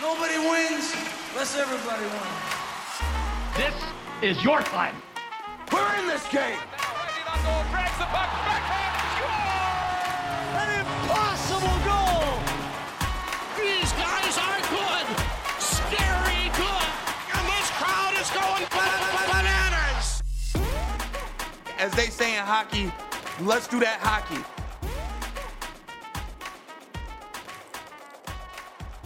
Nobody wins unless everybody wins. This is your time. We're in this game. An impossible goal. These guys are good. Scary good. And this crowd is going bananas. As they say in hockey, let's do that hockey.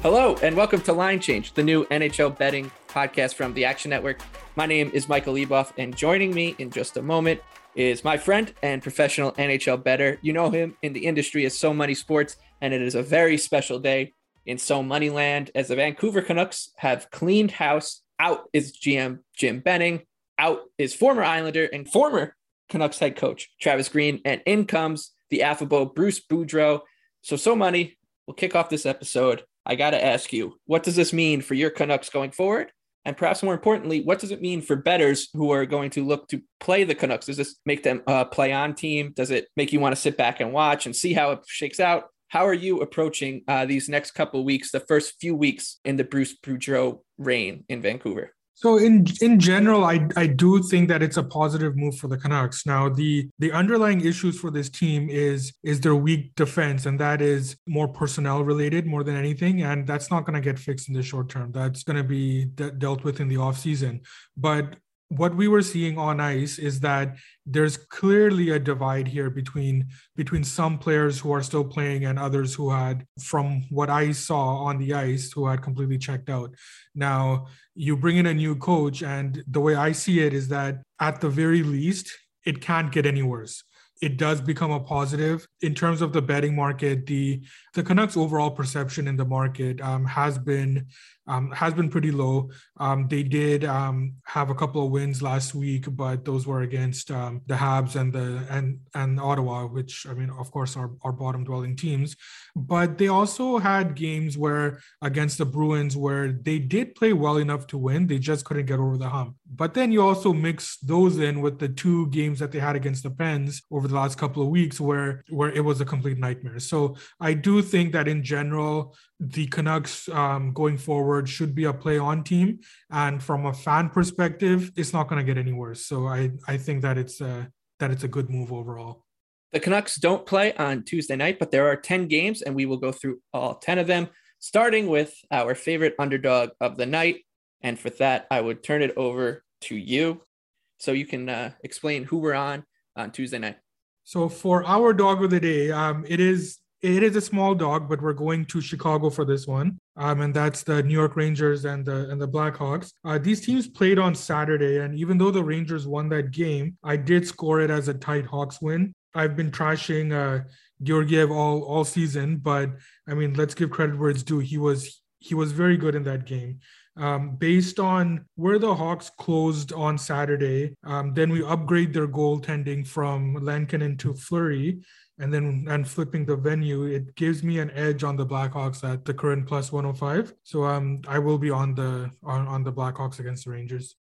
Hello, and welcome to Line Change, the new NHL betting podcast from the Action Network. My name is Michael Leboff, and joining me in just a moment is my friend and professional NHL bettor. You know him in the industry as So Money Sports, and it is a very special day in So Money Land as the Vancouver Canucks have cleaned house. Out is GM Jim Benning, out is former Islander and former Canucks head coach Travis Green, and in comes the affable Bruce Boudreau. So, So Money, we'll kick off this episode I got to ask you, what does this mean for your Canucks going forward? And perhaps more importantly, what does it mean for bettors who are going to look to play the Canucks? Does this make them a play on team? Does it make you want to sit back and watch and see how it shakes out? How are you approaching uh, these next couple weeks, the first few weeks in the Bruce Boudreau reign in Vancouver? So in in general, I I do think that it's a positive move for the Canucks. Now the the underlying issues for this team is is their weak defense, and that is more personnel related more than anything, and that's not going to get fixed in the short term. That's going to be de- dealt with in the off season. But what we were seeing on ice is that there's clearly a divide here between between some players who are still playing and others who had from what i saw on the ice who had completely checked out. Now you bring in a new coach and the way i see it is that at the very least it can't get any worse it does become a positive in terms of the betting market. The the Canucks overall perception in the market um, has been um, has been pretty low. Um, they did um, have a couple of wins last week, but those were against um, the Habs and the and and Ottawa, which I mean, of course, are are bottom dwelling teams. But they also had games where against the Bruins where they did play well enough to win, they just couldn't get over the hump. But then you also mix those in with the two games that they had against the Pens over the last couple of weeks, where where it was a complete nightmare. So I do think that in general, the Canucks um, going forward should be a play on team. And from a fan perspective, it's not going to get any worse. So I, I think that it's a, that it's a good move overall. The Canucks don't play on Tuesday night, but there are 10 games, and we will go through all 10 of them, starting with our favorite underdog of the night. And for that, I would turn it over to you so you can uh, explain who we're on on Tuesday night. So for our dog of the day, um, it is it is a small dog, but we're going to Chicago for this one. Um, and that's the New York Rangers and the and the Blackhawks. Uh, these teams played on Saturday, and even though the Rangers won that game, I did score it as a tight Hawks win. I've been trashing uh, Georgiev all all season, but I mean, let's give credit where it's due. He was he was very good in that game. Um, based on where the Hawks closed on Saturday, um, then we upgrade their goaltending from Lankinen to Fleury, and then and flipping the venue, it gives me an edge on the Blackhawks at the current plus 105. So um, I will be on the on, on the Blackhawks against the Rangers.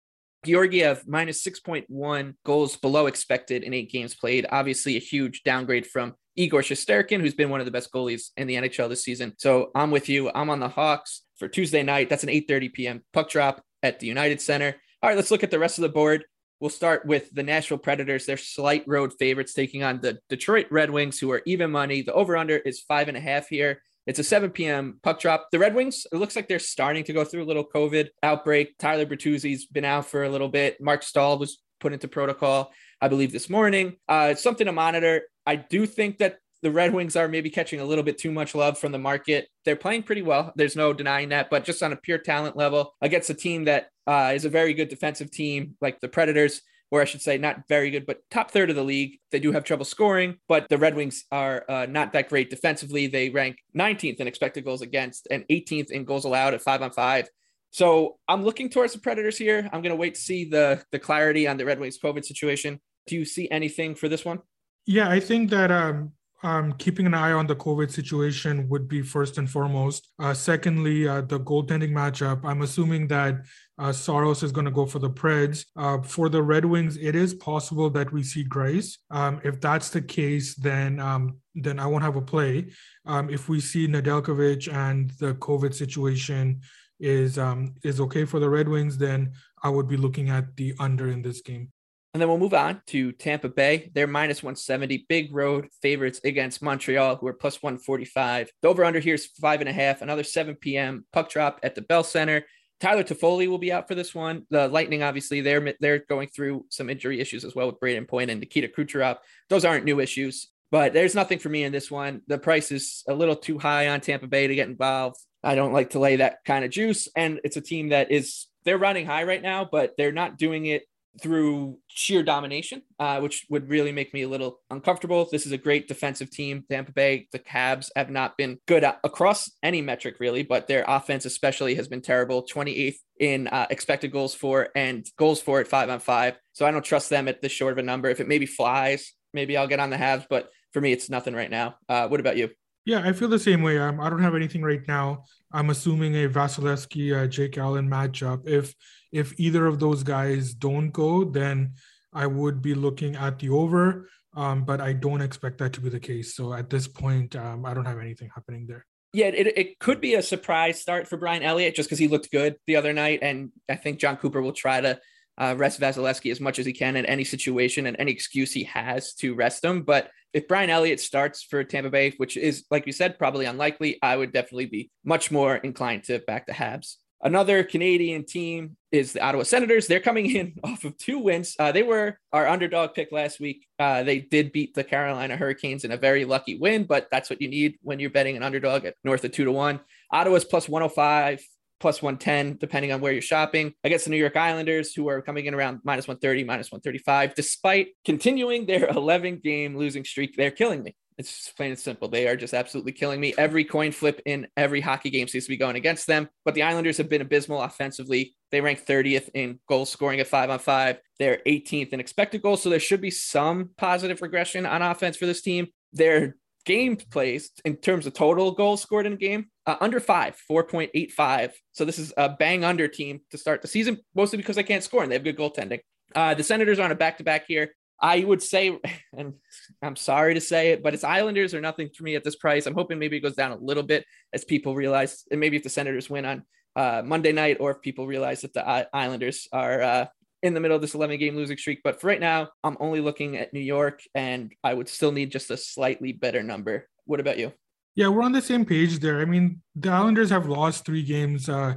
Georgiev minus 6.1 goals below expected in eight games played. Obviously, a huge downgrade from Igor Shesterkin, who's been one of the best goalies in the NHL this season. So I'm with you. I'm on the Hawks for Tuesday night. That's an 8:30 p.m. puck drop at the United Center. All right, let's look at the rest of the board. We'll start with the Nashville Predators. They're slight road favorites taking on the Detroit Red Wings, who are even money. The over under is five and a half here. It's a 7 p.m. puck drop. The Red Wings, it looks like they're starting to go through a little COVID outbreak. Tyler Bertuzzi's been out for a little bit. Marc Staal was put into protocol, I believe, this morning. Uh, it's something to monitor. I do think that the Red Wings are maybe catching a little bit too much love from the market. They're playing pretty well. There's no denying that, but just on a pure talent level against a team that uh, is a very good defensive team like the Predators, or I should say, not very good, but top third of the league. They do have trouble scoring, but the Red Wings are uh, not that great defensively. They rank 19th in expected goals against and 18th in goals allowed at five on five. So I'm looking towards the Predators here. I'm going to wait to see the the clarity on the Red Wings COVID situation. Do you see anything for this one? Yeah, I think that um, um, keeping an eye on the COVID situation would be first and foremost. Uh, secondly, uh, the goaltending matchup. I'm assuming that uh, Saros is going to go for the Preds. Uh, for the Red Wings, it is possible that we see Greiss. Um, if that's the case, then um, then I won't have a play. Um, if we see Nedeljkovic and the COVID situation is um, is okay for the Red Wings, then I would be looking at the under in this game. And then we'll move on to Tampa Bay. They're minus 170, big road favorites against Montreal, who are plus 145. The over under here is five and a half, another 7 p.m. puck drop at the Bell Center. Tyler Toffoli will be out for this one. The Lightning, obviously, they're they're going through some injury issues as well with Brayden Point and Nikita Kucherov. Those aren't new issues, but there's nothing for me in this one. The price is a little too high on Tampa Bay to get involved. I don't like to lay that kind of juice, and it's a team that is they're running high right now, but they're not doing it through sheer domination, uh, which would really make me a little uncomfortable. This is a great defensive team. Tampa Bay, the Habs have not been good across any metric really, but their offense especially has been terrible. 28th in uh, expected goals for and goals for at five on five. So I don't trust them at this short of a number. If it maybe flies, maybe I'll get on the Habs, but for me, it's nothing right now. Uh, what about you? Yeah, I feel the same way. Um, I don't have anything right now. I'm assuming a Vasilevskiy, uh, Jake Allen matchup. If if either of those guys don't go, then I would be looking at the over. Um, but I don't expect that to be the case. So at this point, um, I don't have anything happening there. Yeah, it, it could be a surprise start for Brian Elliott just because he looked good the other night. And I think Jon Cooper will try to uh, rest Vasilevskiy as much as he can in any situation and any excuse he has to rest him. But if Brian Elliott starts for Tampa Bay, which is, like you said, probably unlikely, I would definitely be much more inclined to back the Habs. Another Canadian team is the Ottawa Senators. They're coming in off of two wins. Uh, they were our underdog pick last week. Uh, they did beat the Carolina Hurricanes in a very lucky win, but that's what you need when you're betting an underdog at north of two to one. Ottawa's plus 105, plus 110, depending on where you're shopping. Against the New York Islanders, who are coming in around minus 130, minus 135, despite continuing their 11 game losing streak. They're killing me. It's plain and simple. They are just absolutely killing me. Every coin flip in every hockey game seems to be going against them. But the Islanders have been abysmal offensively. They rank 30th in goal scoring at five on five. They're 18th in expected goals. So there should be some positive regression on offense for this team. Their game plays in terms of total goals scored in a game uh, under five, 4.85. So this is a bang under team to start the season, mostly because they can't score and they have good goaltending. Uh, the Senators are on a back to back here. I would say, and I'm sorry to say it, but it's Islanders or nothing for me at this price. I'm hoping maybe it goes down a little bit as people realize, and maybe if the Senators win on uh, Monday night, or if people realize that the Islanders are uh, in the middle of this 11 game losing streak. But for right now, I'm only looking at New York, and I would still need just a slightly better number. What about you? Yeah, we're on the same page there. I mean, the Islanders have lost three games uh,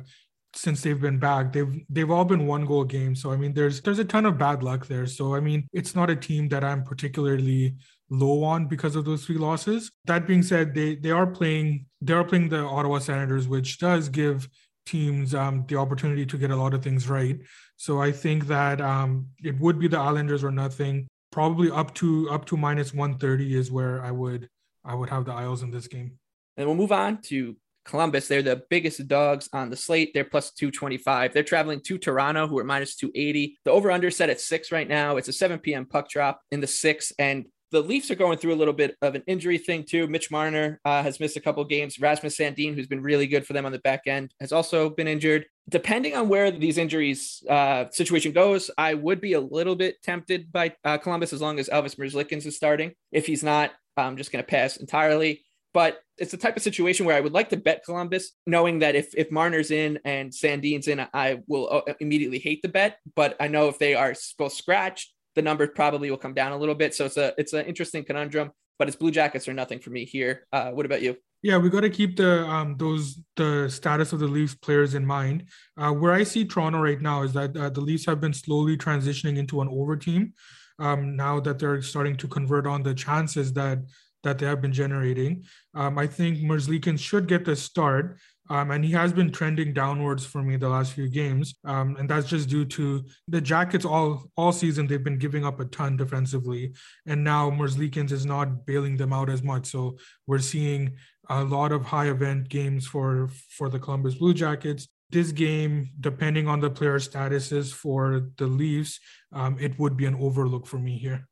since they've been back. They've they've all been one goal games. So I mean, there's there's a ton of bad luck there. So I mean, it's not a team that I'm particularly low on because of those three losses. That being said, they they are playing they are playing the Ottawa Senators, which does give teams um, the opportunity to get a lot of things right. So I think that um, it would be the Islanders or nothing. Probably up to up to minus 130 is where I would I would have the Isles in this game. And we'll move on to Columbus. They're the biggest dogs on the slate. They're plus 225. They're traveling to Toronto, who are minus 280. The over under set at six right now. It's a 7 p.m. puck drop in the six. And the Leafs are going through a little bit of an injury thing too. Mitch Marner uh, has missed a couple games. Rasmus Sandin, who's been really good for them on the back end, has also been injured. Depending on where these injuries uh, situation goes, I would be a little bit tempted by uh, Columbus as long as Elvis Merzlikins is starting. If he's not, I'm just going to pass entirely. But it's the type of situation where I would like to bet Columbus, knowing that if if Marner's in and Sandin's in, I will uh, immediately hate the bet. But I know if they are both scratched, the number probably will come down a little bit. So it's a it's an interesting conundrum. But it's Blue Jackets or nothing for me here. Uh, what about you? Yeah, we got to keep the um, those the status of the Leafs players in mind. Uh, where I see Toronto right now is that uh, the Leafs have been slowly transitioning into an over team. Um, now that they're starting to convert on the chances that that they have been generating. Um, I think Merzlikins should get the start. Um, and he has been trending downwards for me the last few games, um, and that's just due to the Jackets all all season. They've been giving up a ton defensively, and now Merzlikins is not bailing them out as much. So we're seeing a lot of high event games for for the Columbus Blue Jackets. This game, depending on the player statuses for the Leafs, um, it would be an overlook for me here.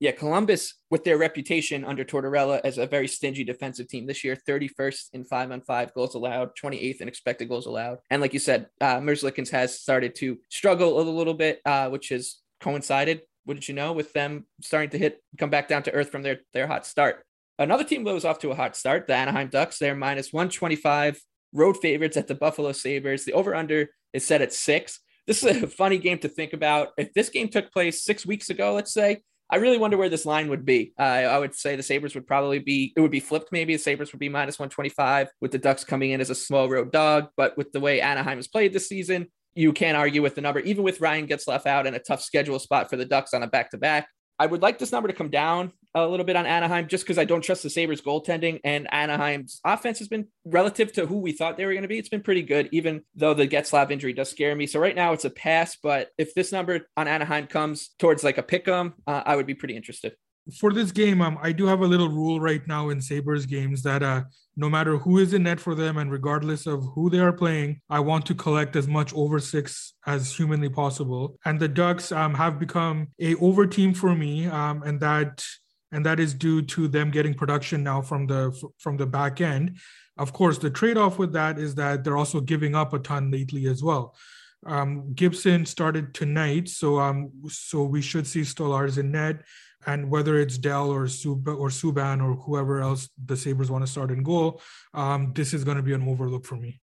Yeah, Columbus, with their reputation under Tortorella as a very stingy defensive team this year, 31st in five on five goals allowed, 28th in expected goals allowed. And like you said, uh, Merzlikins has started to struggle a little bit, uh, which has coincided, wouldn't you know, with them starting to hit, come back down to earth from their, their hot start. Another team that was off to a hot start, the Anaheim Ducks, they're minus 125 road favorites at the Buffalo Sabres. The over under is set at six. This is a funny game to think about. If this game took place six weeks ago, let's say, I really wonder where this line would be. Uh, I would say the Sabres would probably be, it would be flipped maybe. The Sabres would be minus 125 with the Ducks coming in as a small road dog. But with the way Anaheim has played this season, you can't argue with the number, even with Ryan Getzlaf out and a tough schedule spot for the Ducks on a back to back. I would like this number to come down a little bit on Anaheim just because I don't trust the Sabres goaltending and Anaheim's offense has been relative to who we thought they were going to be. It's been pretty good, even though the Getzlaf injury does scare me. So right now it's a pass, but if this number on Anaheim comes towards like a pick 'em, uh, I would be pretty interested for this game, um, I do have a little rule right now in Sabres games that uh, no matter who is in net for them and regardless of who they are playing, I want to collect as much over six as humanly possible. And the Ducks um, have become a over team for me, um, and that and that is due to them getting production now from the from the back end. Of course, the trade off with that is that they're also giving up a ton lately as well. Um, Gibson started tonight, so um, so we should see Stolarz in net and whether it's Dell or Sub or Subban or whoever else the Sabres want to start in goal, um, this is going to be an overlook for me.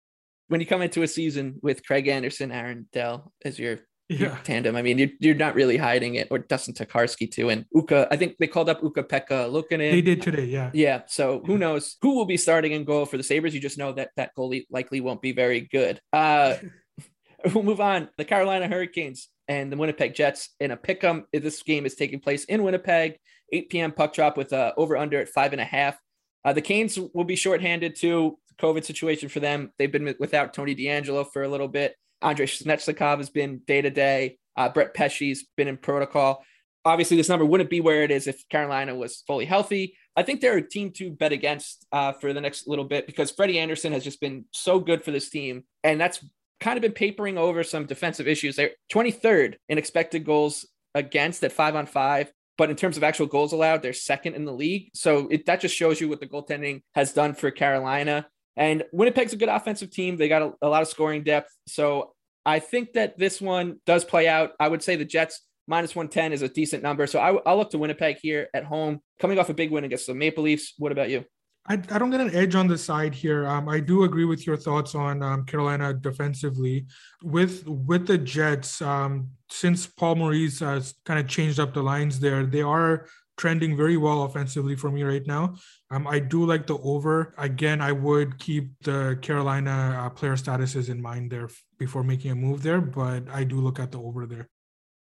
When you come into a season with Craig Anderson, Aaron Dell as your, yeah. tandem, I mean, you're, you're not really hiding it, or Dustin Tokarski too, and Ukko. I think they called up Ukko-Pekka Luukkonen. They did today, yeah. Yeah. So who knows who will be starting in goal for the Sabres? You just know that that goalie likely won't be very good. Uh, we'll move on. The Carolina Hurricanes and the Winnipeg Jets in a pick 'em. This game is taking place in Winnipeg, 8 p.m. puck drop with a over under at five and a half. Uh, the Canes will be shorthanded too. COVID situation for them. They've been without Tony DeAngelo for a little bit. Andrei Svechnikov has been day to day. Brett Pesce's been in protocol. Obviously, this number wouldn't be where it is if Carolina was fully healthy. I think they're a team to bet against uh, for the next little bit because Freddie Anderson has just been so good for this team. And that's kind of been papering over some defensive issues. They're 23rd in expected goals against at five on five. But in terms of actual goals allowed, they're second in the league. So it, that just shows you what the goaltending has done for Carolina. And Winnipeg's a good offensive team. They got a, a lot of scoring depth. So I think that this one does play out. I would say the Jets minus 110 is a decent number. So I, will look to Winnipeg here at home, coming off a big win against the Maple Leafs. What about you? I, I don't get an edge on the side here. Um, I do agree with your thoughts on um, Carolina defensively. With with the Jets, um, since Paul Maurice has kind of changed up the lines there, they are trending very well offensively for me right now. Um, I do like the over. Again, I would keep the Carolina uh, player statuses in mind there before making a move there, but I do look at the over there.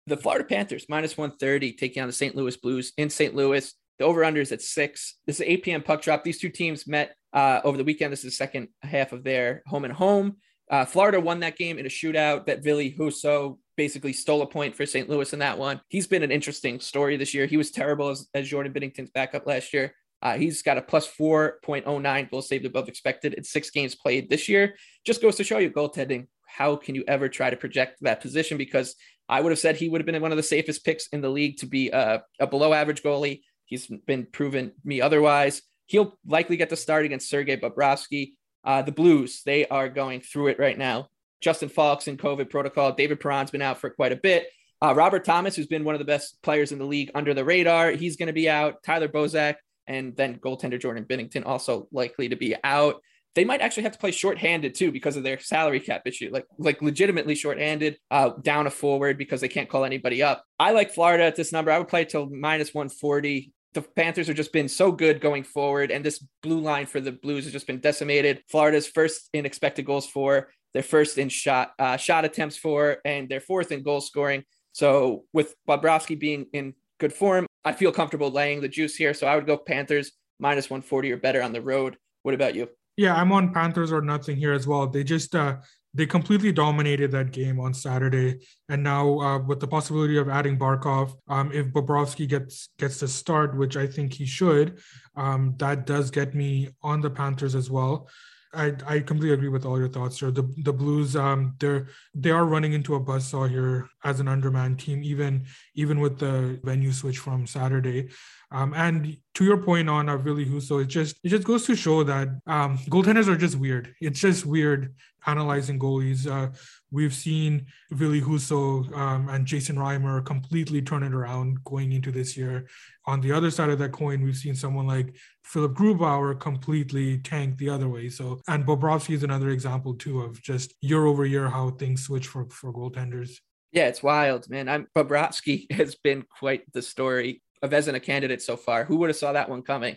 The Florida Panthers minus 130 taking on the St. Louis Blues in St. Louis. The over under is at six. This is 8 p.m. puck drop. These two teams met uh, over the weekend. This is the second half of their home and home. Uh, Florida won that game in a shootout that Ville Husso basically stole a point for St. Louis in that one. He's been an interesting story this year. He was terrible as, as Jordan Binnington's backup last year. Uh, he's got a plus 4.09 goal saved above expected in six games played this year. Just goes to show you goaltending. How can you ever try to project that position? Because I would have said he would have been one of the safest picks in the league to be a, a below average goalie. He's been proven me otherwise. He'll likely get the start against Sergei Bobrovsky. Uh, the Blues, they are going through it right now. Justin Faulk's in COVID protocol. David Perron's been out for quite a bit. Uh, Robert Thomas, who's been one of the best players in the league under the radar, he's going to be out. Tyler Bozak and then goaltender Jordan Binnington also likely to be out. They might actually have to play shorthanded too because of their salary cap issue, like like legitimately shorthanded, uh, down a forward because they can't call anybody up. I like Florida at this number. I would play till minus 140 the Panthers have just been so good going forward, and this blue line for the Blues has just been decimated. Florida's first in expected goals for, their first in shot uh, shot attempts for, and their fourth in goal scoring. So with Bobrovsky being in good form, I feel comfortable laying the juice here. So I would go Panthers minus 140 or better on the road. What about you? Yeah, I'm on Panthers or nothing here as well. They just uh, they completely dominated that game on Saturday. And now uh, with the possibility of adding Barkov, um, if Bobrovsky gets gets to start, which I think he should, um, that does get me on the Panthers as well. I, I completely agree with all your thoughts here. The the Blues, um, they're they are running into a buzzsaw here as an underman team, even even with the venue switch from Saturday. Um, and to your point on uh, Ville Husso, it just it just goes to show that um, goaltenders are just weird. It's just weird analyzing goalies. Uh, we've seen Ville Husso um, and Jason Reimer completely turn it around going into this year. On the other side of that coin, we've seen someone like Philipp Grubauer completely tank the other way. So, and Bobrovsky is another example too of just year over year how things switch for for goaltenders. Yeah, it's wild, man. I'm Bobrovsky has been quite the story of Vezina candidate so far. Who would have saw that one coming?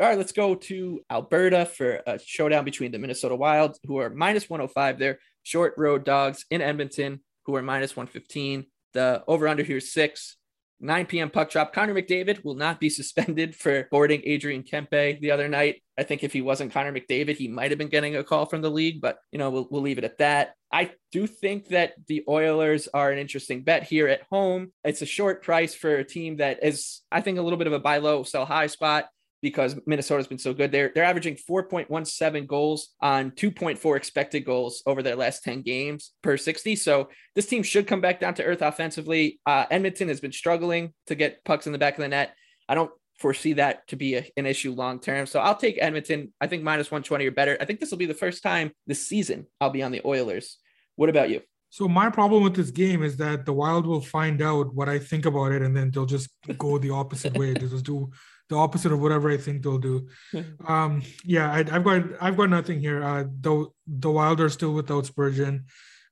All right, let's go to Alberta for a showdown between the Minnesota Wild, who are minus 105. They're short road dogs in Edmonton, who are minus 115. The over under here is six. 9 p.m. puck drop. Connor McDavid will not be suspended for boarding Adrian Kempe the other night. I think if he wasn't Connor McDavid, he might have been getting a call from the league, but you know, we'll, we'll leave it at that. I do think that the Oilers are an interesting bet here at home. It's a short price for a team that is, I think, a little bit of a buy low, sell high spot because Minnesota's been so good. They're they're averaging 4.17 goals on 2.4 expected goals over their last 10 games per 60. So this team should come back down to earth offensively. Uh, Edmonton has been struggling to get pucks in the back of the net. I don't foresee that to be a, an issue long term. So I'll take Edmonton. I think minus 120 or better. I think this will be the first time this season I'll be on the Oilers. What about you? So my problem with this game is that the Wild will find out what I think about it, and then they'll just go the opposite way. They'll just do the opposite of whatever I think they'll do. Um, yeah, I, have got I've got nothing here. Uh, the the Wild are still without Spurgeon,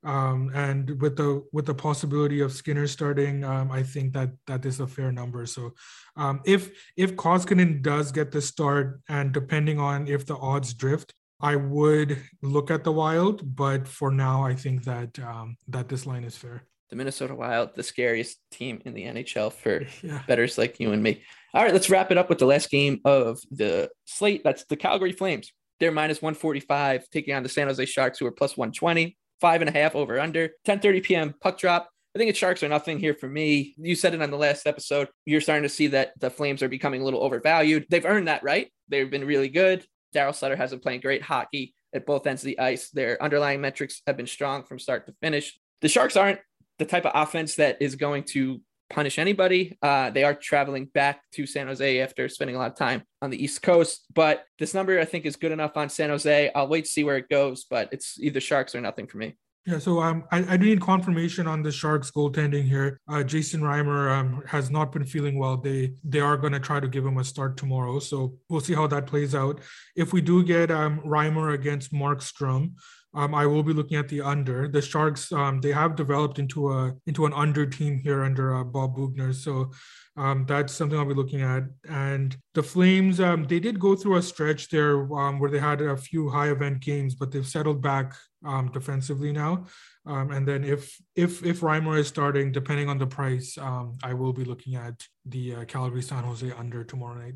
um, and with the with the possibility of Skinner starting, um, I think that that is a fair number. So, um, if if Koskinen does get the start, and depending on if the odds drift, I would look at the Wild. But for now, I think that um, that this line is fair the Minnesota Wild, the scariest team in the NHL for yeah. bettors like you and me. All right, let's wrap it up with the last game of the slate. That's the Calgary Flames. They're minus 145, taking on the San Jose Sharks, who are plus 120, five and a half over under, 10:30 p.m. puck drop. I think it's Sharks are nothing here for me. You said it on the last episode. You're starting to see that the Flames are becoming a little overvalued. They've earned that right. They've been really good. Daryl Sutter has been playing great hockey at both ends of the ice. Their underlying metrics have been strong from start to finish. The Sharks aren't the type of offense that is going to punish anybody. Uh, they are traveling back to San Jose after spending a lot of time on the East Coast, but this number I think is good enough on San Jose. I'll wait to see where it goes, but it's either Sharks or nothing for me. Yeah, so um, I, I do need confirmation on the Sharks goaltending here. Uh, Jason Reimer um, has not been feeling well. They they are going to try to give him a start tomorrow, so we'll see how that plays out. If we do get um, Reimer against Markstrom, um, I will be looking at the under. The Sharks, um, they have developed into a into an under team here under uh, Bob Boughner, so um, that's something I'll be looking at. And the Flames, um, they did go through a stretch there um, where they had a few high event games, but they've settled back um, defensively now. and then if if if Reimer is starting, depending on the price, I will be looking at the uh, Calgary San Jose under tomorrow night.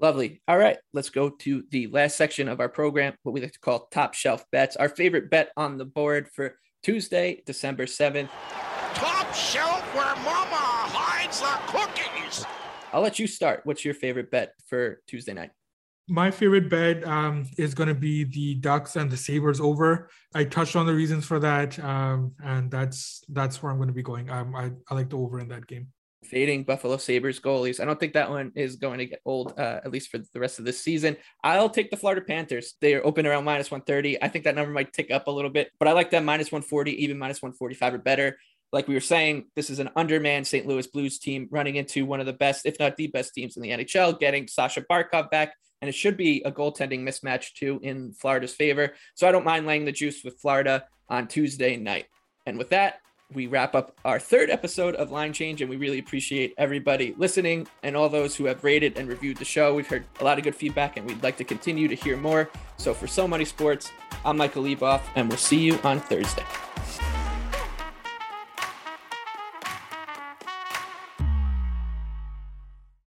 Lovely. All right, let's go to the last section of our program, what we like to call top shelf bets. Our favorite bet on the board for Tuesday, December 7th. Top shelf where mama hides the cookies. I'll let you start. What's your favorite bet for Tuesday night? My favorite bet um, is going to be the Ducks and the Sabres over. I touched on the reasons for that, um, and that's that's where I'm going to be going. Um, I, I like the over in that game fading Buffalo Sabres goalies. I don't think that one is going to get old, uh, at least for the rest of this season. I'll take the Florida Panthers. They are open around minus 130. I think that number might tick up a little bit, but I like that minus 140, even minus 145 or better. Like we were saying, this is an undermanned St. Louis Blues team running into one of the best, if not the best teams in the NHL, getting Sasha Barkov back. And it should be a goaltending mismatch too in Florida's favor. So I don't mind laying the juice with Florida on Tuesday night. And with that, we wrap up our third episode of Line Change, and we really appreciate everybody listening and all those who have rated and reviewed the show. We've heard a lot of good feedback, and we'd like to continue to hear more. So, for So Money Sports, I'm Michael Leboff, and we'll see you on Thursday.